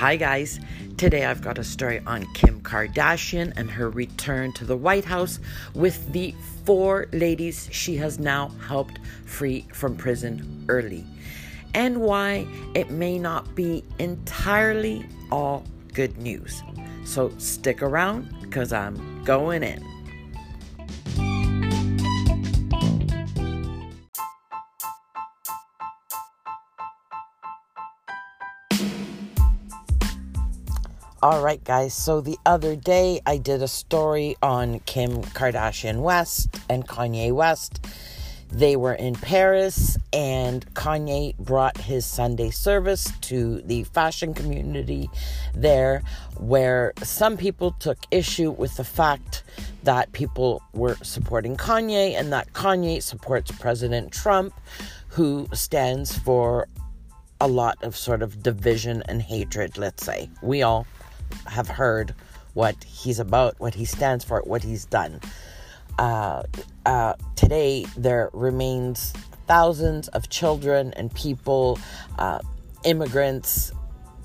Hi, guys. Today I've got a story on Kim Kardashian and her return to the White House with the four ladies she has now helped free from prison early, and why it may not be entirely all good news. So stick around because I'm going in. All right, guys. So the other day I did a story on Kim Kardashian West and Kanye West. They were in Paris, and Kanye brought his Sunday service to the fashion community there, where some people took issue with the fact that people were supporting Kanye and that Kanye supports President Trump, who stands for a lot of sort of division and hatred, let's say. We all have heard what he's about, what he stands for, what he's done. Uh, uh, today, there remains thousands of children and people, uh, immigrants,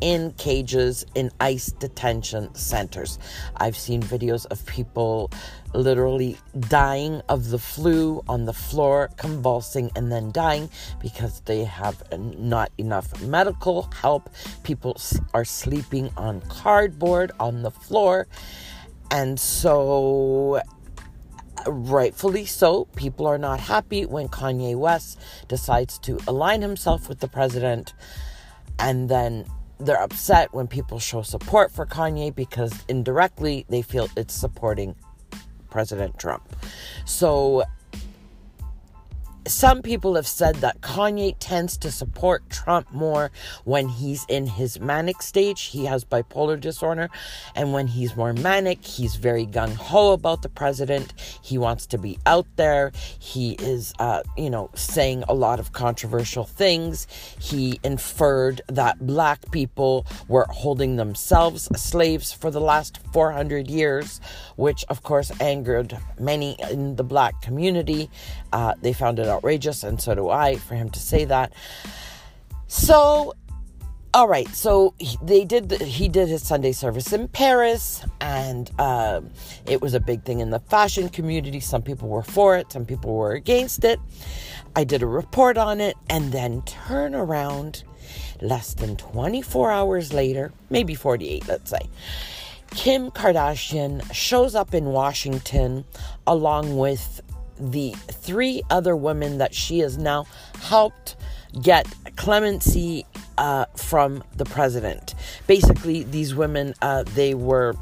in cages in ICE detention centers. I've seen videos of people literally dying of the flu on the floor, convulsing, and then dying because they have not enough medical help. People are sleeping on cardboard on the floor. And so rightfully so, people are not happy when Kanye West decides to align himself with the president and then they're upset when people show support for Kanye because indirectly they feel it's supporting President Trump. So some people have said that Kanye tends to support Trump more when he's in his manic stage. He has bipolar disorder. And when he's more manic, he's very gung ho about the president. He wants to be out there. He is, uh, you know, saying a lot of controversial things. He inferred that black people were holding themselves slaves for the last 400 years, which of course angered many in the black community. Uh, they found it outrageous, and so do I, for him to say that. So, all right, so they did. The, he did his Sunday service in Paris, and uh, it was a big thing in the fashion community. Some people were for it, some people were against it. I did a report on it, and then turn around less than 24 hours later, maybe 48, let's say. Kim Kardashian shows up in Washington along with the three other women that she has now helped get clemency uh, from the president. Basically, these women, uh, they were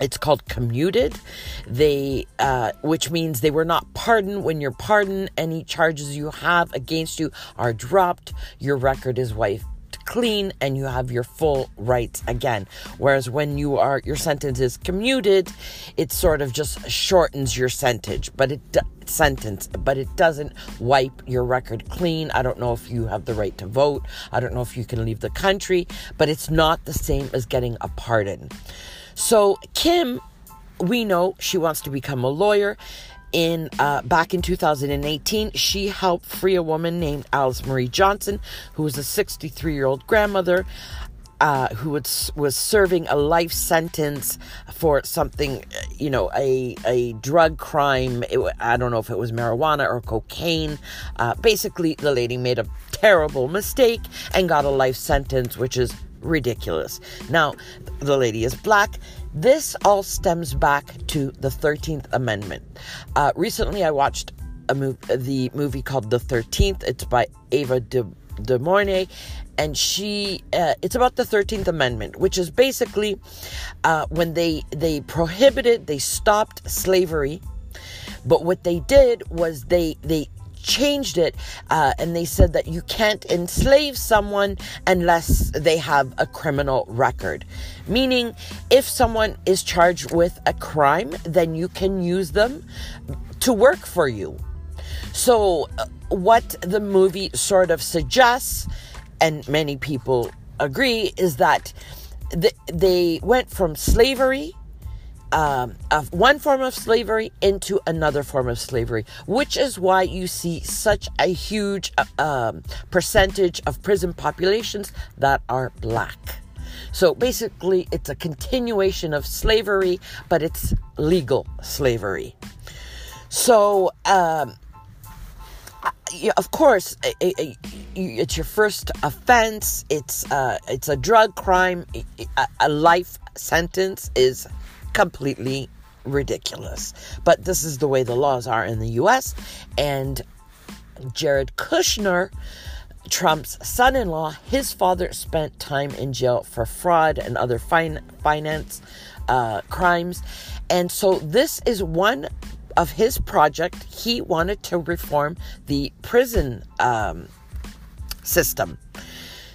it's called commuted. They uh, which means they were not pardoned. When you're pardoned any charges you have against you are dropped. Your record is wiped clean and you have your full rights again. Whereas when you are your sentence is commuted, it sort of just shortens your sentence, but it sentence, but it doesn't wipe your record clean. I don't know if you have the right to vote. I don't know if you can leave the country, but it's not the same as getting a pardon. So Kim we know she wants to become a lawyer in uh, back in 2018 she helped free a woman named alice marie johnson who was a 63 year old grandmother uh, who was, was serving a life sentence for something, you know, a, a drug crime. It, I don't know if it was marijuana or cocaine. Uh, basically, the lady made a terrible mistake and got a life sentence, which is ridiculous. Now, the lady is black. This all stems back to the 13th Amendment. Uh, recently, I watched a mov- the movie called The 13th. It's by Ava De, De Mornay, and she uh, it's about the 13th Amendment, which is basically uh, when they they prohibited, they stopped slavery. But what they did was they they changed it uh, and they said that you can't enslave someone unless they have a criminal record. Meaning, if someone is charged with a crime, then you can use them to work for you. So, uh, what the movie sort of suggests, and many people agree, is that th- they went from slavery um, of one form of slavery into another form of slavery, which is why you see such a huge uh, um, percentage of prison populations that are black. So basically, it's a continuation of slavery, but it's legal slavery. So, um, of course, it's your first offense. It's uh, it's a drug crime. A life sentence is completely ridiculous. But this is the way the laws are in the U.S. And Jared Kushner, Trump's son-in-law, his father spent time in jail for fraud and other fin- finance uh, crimes, and so this is one of his project, he wanted to reform the prison um, system.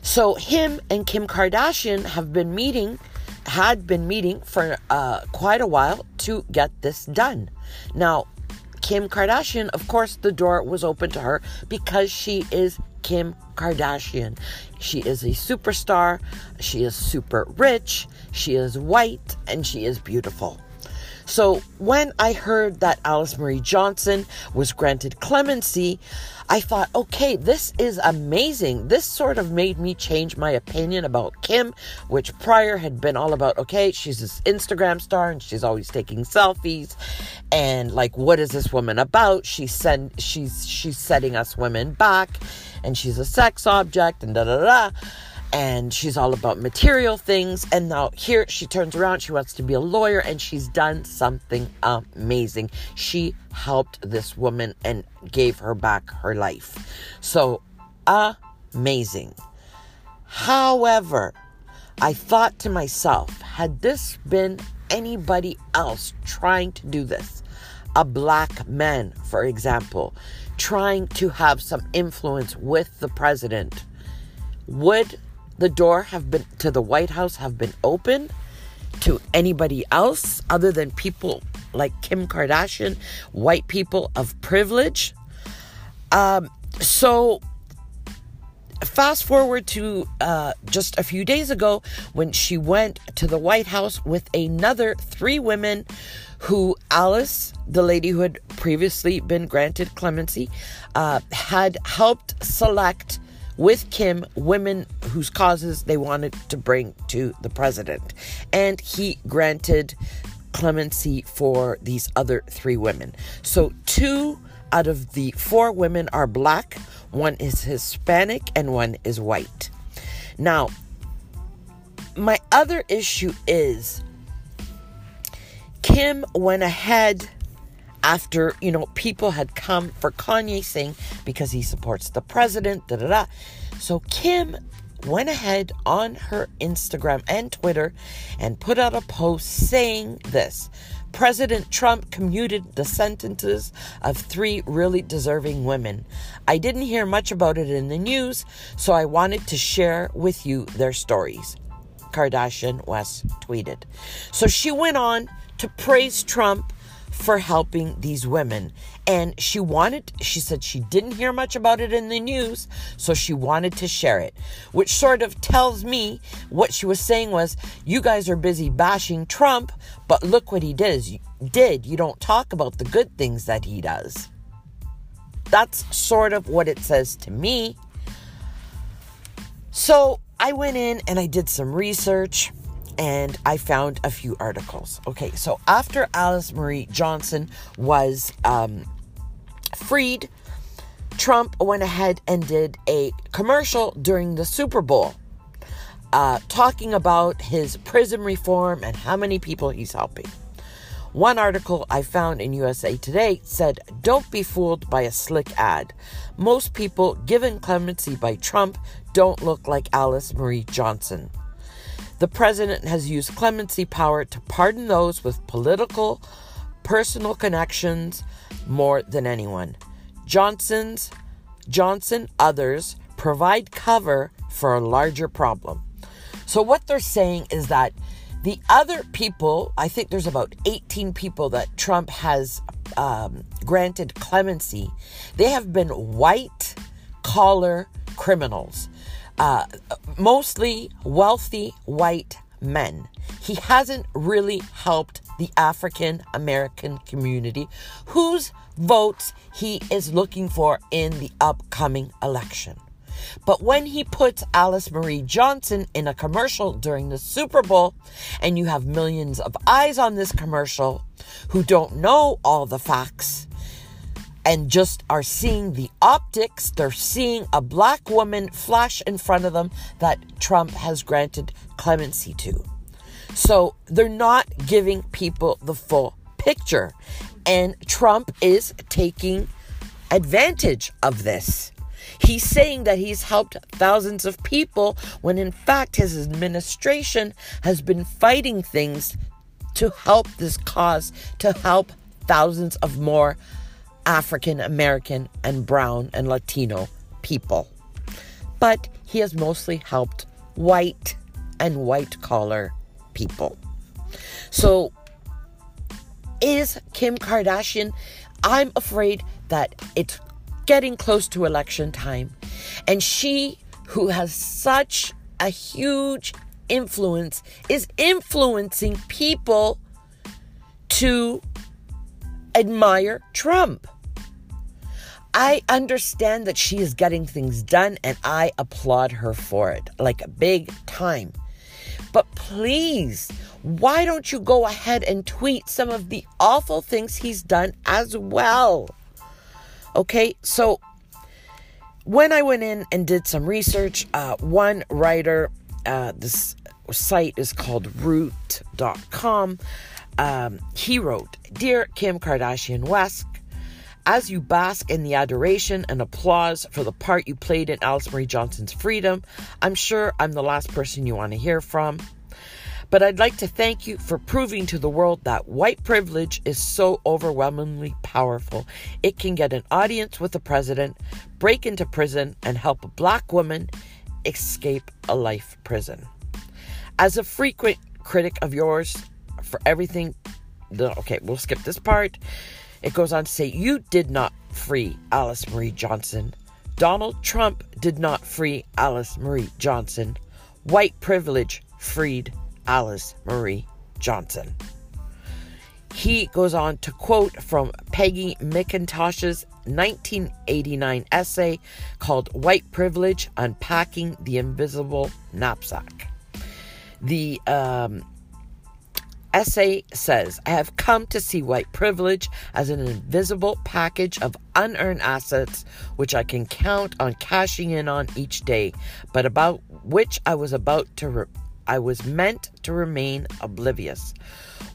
So him and Kim Kardashian have been meeting, had been meeting for uh, quite a while to get this done. Now, Kim Kardashian, of course, the door was open to her because she is Kim Kardashian. She is a superstar. She is super rich. She is white and she is beautiful. So when I heard that Alice Marie Johnson was granted clemency, I thought, okay, this is amazing. This sort of made me change my opinion about Kim, which prior had been all about, okay, she's this Instagram star and she's always taking selfies. And like, what is this woman about? She's send, she's she's setting us women back and she's a sex object and da da da and she's all about material things. And now here she turns around, she wants to be a lawyer, and she's done something amazing. She helped this woman and gave her back her life. So amazing. However, I thought to myself, had this been anybody else trying to do this, a black man, for example, trying to have some influence with the president, would the door have been to the White House have been open to anybody else other than people like Kim Kardashian, white people of privilege. Um, so fast forward to uh, just a few days ago when she went to the White House with another three women who Alice, the lady who had previously been granted clemency, uh, had helped select with Kim women whose causes they wanted to bring to the president. And he granted clemency for these other three women. So, two out of the four women are black, one is Hispanic, and one is white. Now, my other issue is Kim went ahead after, you know, people had come for Kanye saying because he supports the president, da da da. So Kim went ahead on her Instagram and Twitter and put out a post saying this. President Trump commuted the sentences of three really deserving women. I didn't hear much about it in the news, so I wanted to share with you their stories. Kardashian West tweeted. So she went on to praise Trump for helping these women. And she wanted, she said she didn't hear much about it in the news, so she wanted to share it, which sort of tells me what she was saying was, you guys are busy bashing Trump, but look what he did. Did you don't talk about the good things that he does? That's sort of what it says to me. So I went in and I did some research and I found a few articles. Okay, so after Alice Marie Johnson was um, freed, Trump went ahead and did a commercial during the Super Bowl uh, talking about his prison reform and how many people he's helping. One article I found in USA Today said, Don't be fooled by a slick ad. Most people given clemency by Trump don't look like Alice Marie Johnson. The president has used clemency power to pardon those with political, personal connections more than anyone. Johnson's Johnson others provide cover for a larger problem. So what they're saying is that the other people, I think there's about 18 people that Trump has um, granted clemency. They have been white collar criminals uh, mostly wealthy white men. He hasn't really helped the African American community whose votes he is looking for in the upcoming election. But when he puts Alice Marie Johnson in a commercial during the Super Bowl, and you have millions of eyes on this commercial who don't know all the facts and just are seeing the optics, they're seeing a black woman flash in front of them that Trump has granted clemency to. So they're not giving people the full picture. And Trump is taking advantage of this. He's saying that he's helped thousands of people when in fact his administration has been fighting things to help this cause, to help thousands of more African American and brown and Latino people. But he has mostly helped white and white collar people. So, is Kim Kardashian? I'm afraid that it's getting close to election time. And she, who has such a huge influence, is influencing people to admire Trump. I understand that she is getting things done and I applaud her for it, like a big time. But please, why don't you go ahead and tweet some of the awful things he's done as well? Okay, so when I went in and did some research, uh, one writer, uh, this site is called root.com, um, he wrote Dear Kim Kardashian West, as you bask in the adoration and applause for the part you played in Alice Marie Johnson's freedom, I'm sure I'm the last person you want to hear from. But I'd like to thank you for proving to the world that white privilege is so overwhelmingly powerful. It can get an audience with the president, break into prison, and help a black woman escape a life prison. As a frequent critic of yours for everything, the, okay, we'll skip this part. It goes on to say, You did not free Alice Marie Johnson. Donald Trump did not free Alice Marie Johnson. White privilege freed Alice Marie Johnson. He goes on to quote from Peggy McIntosh's 1989 essay called White Privilege Unpacking the Invisible Knapsack. The um, essay says, I have come to see white privilege as an invisible package of unearned assets which I can count on cashing in on each day, but about which I was about to re- I was meant to remain oblivious.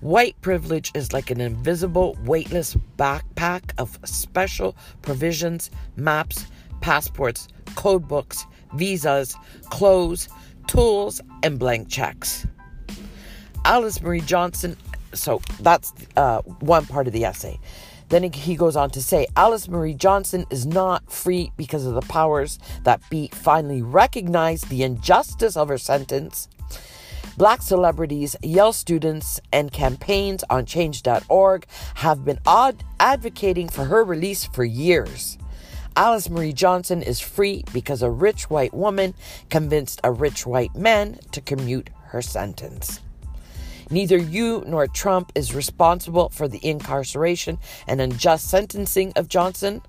White privilege is like an invisible, weightless backpack of special provisions, maps, passports, code books, visas, clothes, tools, and blank checks. Alice Marie Johnson, so that's uh, one part of the essay. Then he goes on to say Alice Marie Johnson is not free because of the powers that be finally recognized the injustice of her sentence Black celebrities, Yale students, and campaigns on change.org have been ad- advocating for her release for years. Alice Marie Johnson is free because a rich white woman convinced a rich white man to commute her sentence. Neither you nor Trump is responsible for the incarceration and unjust sentencing of Johnson.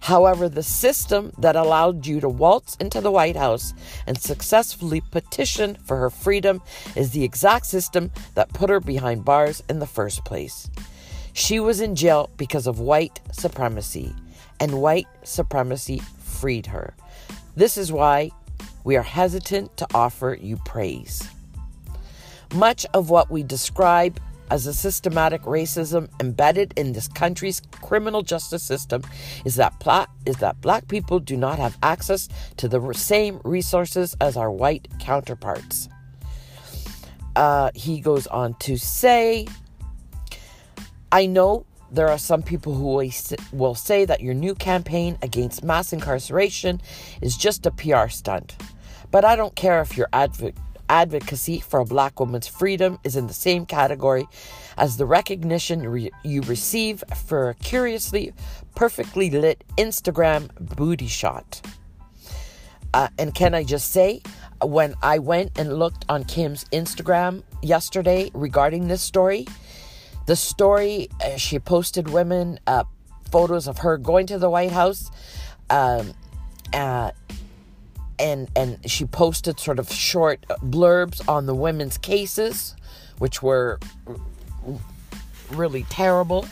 However, the system that allowed you to waltz into the White House and successfully petition for her freedom is the exact system that put her behind bars in the first place. She was in jail because of white supremacy, and white supremacy freed her. This is why we are hesitant to offer you praise. Much of what we describe as a systematic racism embedded in this country's criminal justice system is that black, is that black people do not have access to the same resources as our white counterparts. Uh, he goes on to say, I know there are some people who will say that your new campaign against mass incarceration is just a PR stunt. But I don't care if your adv- advocacy for a black woman's freedom is in the same category as the recognition re- you receive for a curiously perfectly lit Instagram booty shot. Uh, and can I just say, when I went and looked on Kim's Instagram yesterday regarding this story, the story uh, she posted women uh, photos of her going to the White House. Um, uh, and and she posted sort of short blurbs on the women's cases, which were really terrible.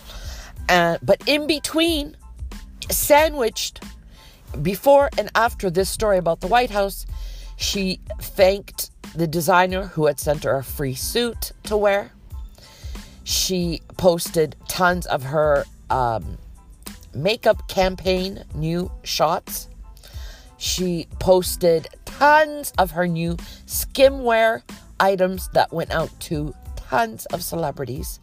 Uh, but in between, sandwiched before and after this story about the White House, she thanked the designer who had sent her a free suit to wear. She posted tons of her um, makeup campaign new shots. She posted tons of her new skimwear items that went out to tons of celebrities.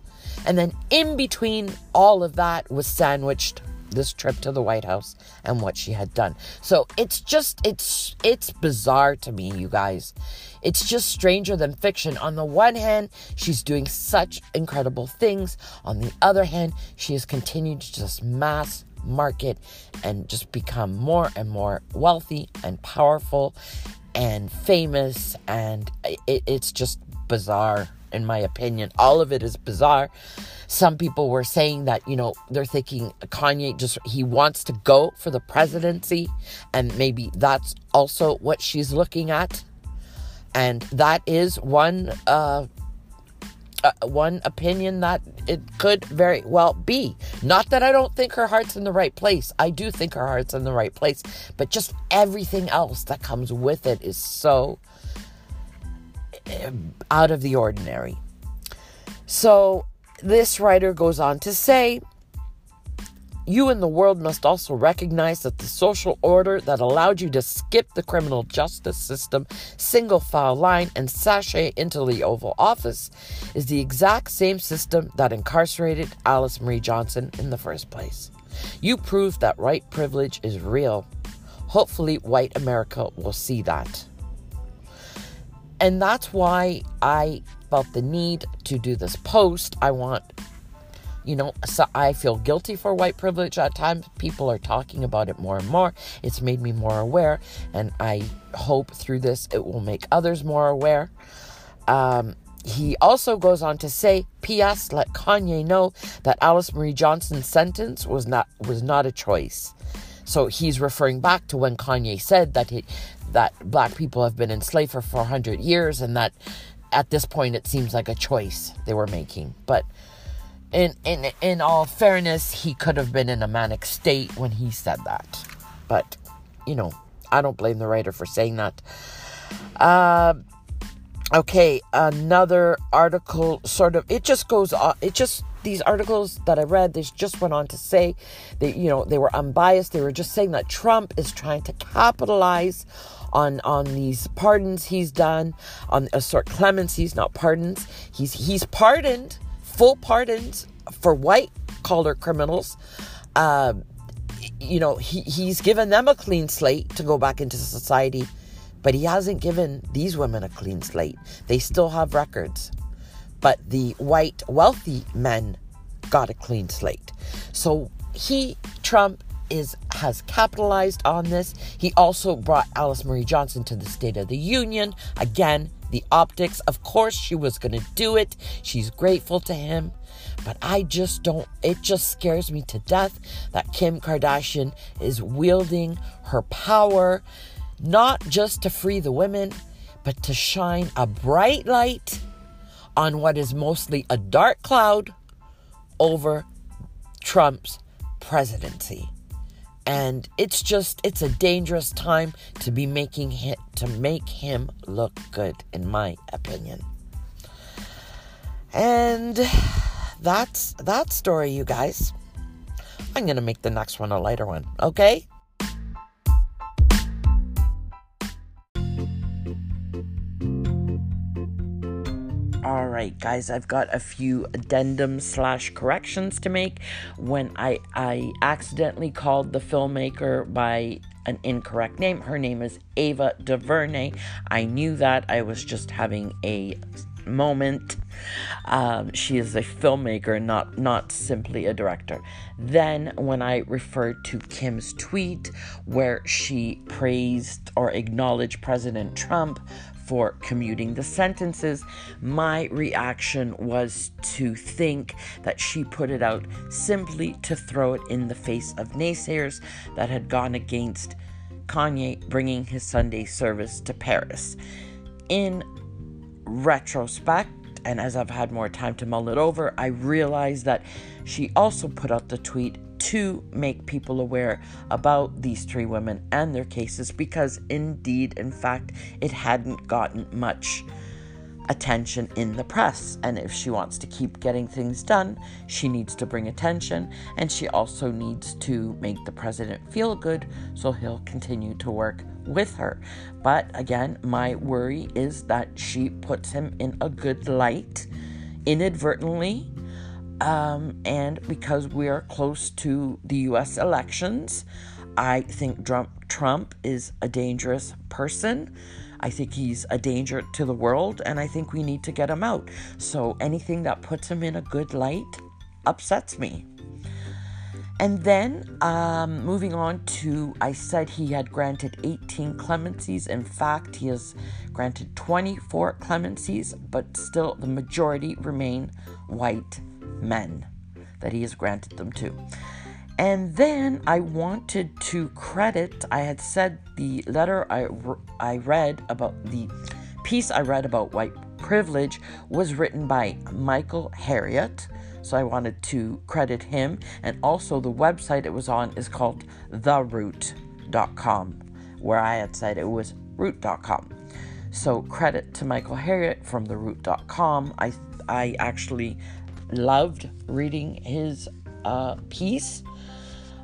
And then in between all of that was sandwiched this trip to the White House and what she had done. So it's just it's it's bizarre to me, you guys. It's just stranger than fiction. On the one hand, she's doing such incredible things. On the other hand, she has continued to just mass market and just become more and more wealthy and powerful and famous and it, it's just bizarre in my opinion. All of it is bizarre. Some people were saying that, you know, they're thinking Kanye just, he wants to go for the presidency, and maybe that's also what she's looking at. And that is one, uh, uh, one opinion that it could very well be. Not that I don't think her heart's in the right place. I do think her heart's in the right place, but just everything else that comes with it is so out of the ordinary. So this writer goes on to say, you and the world must also recognize that the social order that allowed you to skip the criminal justice system, single file line, and sashay into the Oval Office is the exact same system that incarcerated Alice Marie Johnson in the first place. You proved that white privilege is real. Hopefully, white America will see that. And that's why I felt the need to do this post. I want, you know, so I feel guilty for white privilege at times. People are talking about it more and more. It's made me more aware, and I hope through this it will make others more aware. Um, he also goes on to say, P.S. Let Kanye know that Alice Marie Johnson's sentence was not was not a choice. So he's referring back to when Kanye said that he, that black people have been enslaved for 400 years and that at this point it seems like a choice they were making but in in in all fairness he could have been in a manic state when he said that but you know i don't blame the writer for saying that uh, okay another article sort of it just goes on it just these articles that I read, they just went on to say that, you know, they were unbiased. They were just saying that Trump is trying to capitalize on on these pardons he's done, on a uh, sort clemencies, not pardons. He's he's pardoned, full pardons for white collar criminals. Uh, you know, he, he's given them a clean slate to go back into society, but he hasn't given these women a clean slate. They still have records. But the white wealthy men got a clean slate. So he, Trump, is has capitalized on this. He also brought Alice Marie Johnson to the State of the Union. Again, the optics. Of course, she was going to do it. She's grateful to him. But I just don't, it just scares me to death that Kim Kardashian is wielding her power not just to free the women, but to shine a bright light on what is mostly a dark cloud over Trump's presidency and it's just it's a dangerous time to be making him to make him look good in my opinion. And that's that story you guys. I'm gonna make the next one a lighter one okay All right, guys, I've got a few addendums slash corrections to make. When I I accidentally called the filmmaker by an incorrect name, her name is Ava DuVernay. I knew that. I was just having a moment. Um, she is a filmmaker, not not simply a director. Then, when I referred to Kim's tweet where she praised or acknowledged President Trump for commuting the sentences, my reaction was to think that she put it out simply to throw it in the face of naysayers that had gone against Kanye bringing his Sunday service to Paris. In retrospect, and as I've had more time to mull it over, I realized that she also put out the tweet to make people aware about these three women and their cases because, indeed, in fact, it hadn't gotten much attention in the press. And if she wants to keep getting things done, she needs to bring attention and she also needs to make the president feel good so he'll continue to work with her. But again, my worry is that she puts him in a good light inadvertently. Um, and because we are close to the US elections, I think Trump, is a dangerous person. I think he's a danger to the world, and I think we need to get him out. So anything that puts him in a good light upsets me. And then, um, moving on to, I said he had granted 18 clemencies. In fact, he has granted 24 clemencies, but still the majority remain white men that he has granted them to. And then I wanted to credit, I had said the letter I, I read about the piece I read about white privilege was written by Michael Harriot. So I wanted to credit him. And also, the website it was on is called theroot.com, where I had said it was root.com. So credit to Michael Harriot from theroot.com. I, I actually loved reading his uh, piece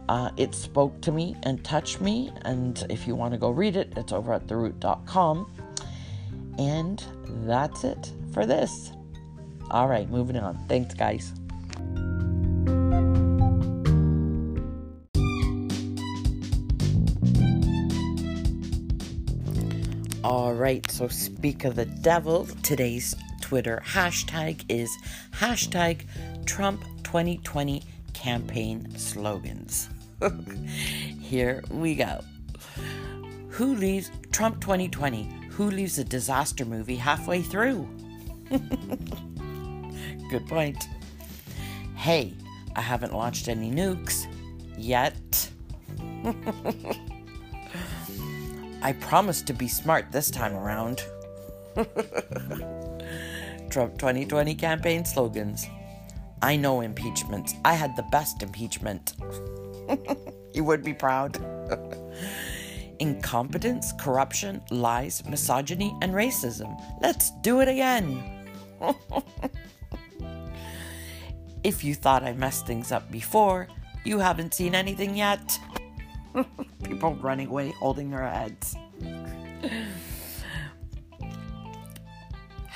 uh, it spoke to me and touched me. And if you want to go read it, it's over at theroot.com. And that's it for this. All right, moving on. Thanks, guys. All right, so speak of the devil, today's Twitter hashtag is hashtag Trump 2020 campaign slogans. Here we go. Who leaves Trump 2020? Who leaves a disaster movie halfway through? Good point. Hey, I haven't launched any nukes yet. I promise to be smart this time around. Trump 2020 campaign slogans. I know impeachments. I had the best impeachment. you would be proud. Incompetence, corruption, lies, misogyny, and racism. Let's do it again. if you thought I messed things up before, you haven't seen anything yet. People running away, holding their heads.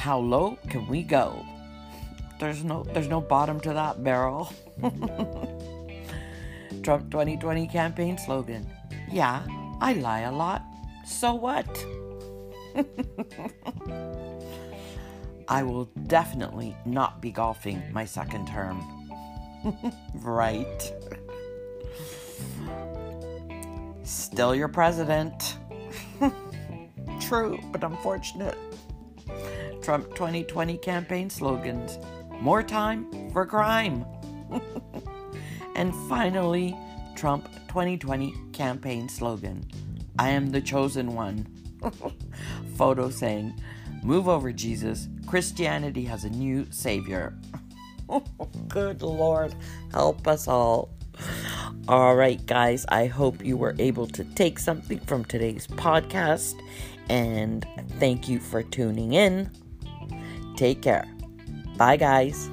How low can we go? There's no there's no bottom to that barrel. Trump 2020 campaign slogan. Yeah, I lie a lot. So what? I will definitely not be golfing my second term. right. Still your president. True, but unfortunate. Trump 2020 campaign slogans. More time for crime. and finally, Trump 2020 campaign slogan I am the chosen one. Photo saying, Move over, Jesus. Christianity has a new savior. Good Lord, help us all. All right, guys, I hope you were able to take something from today's podcast. And thank you for tuning in. Take care. Bye, guys.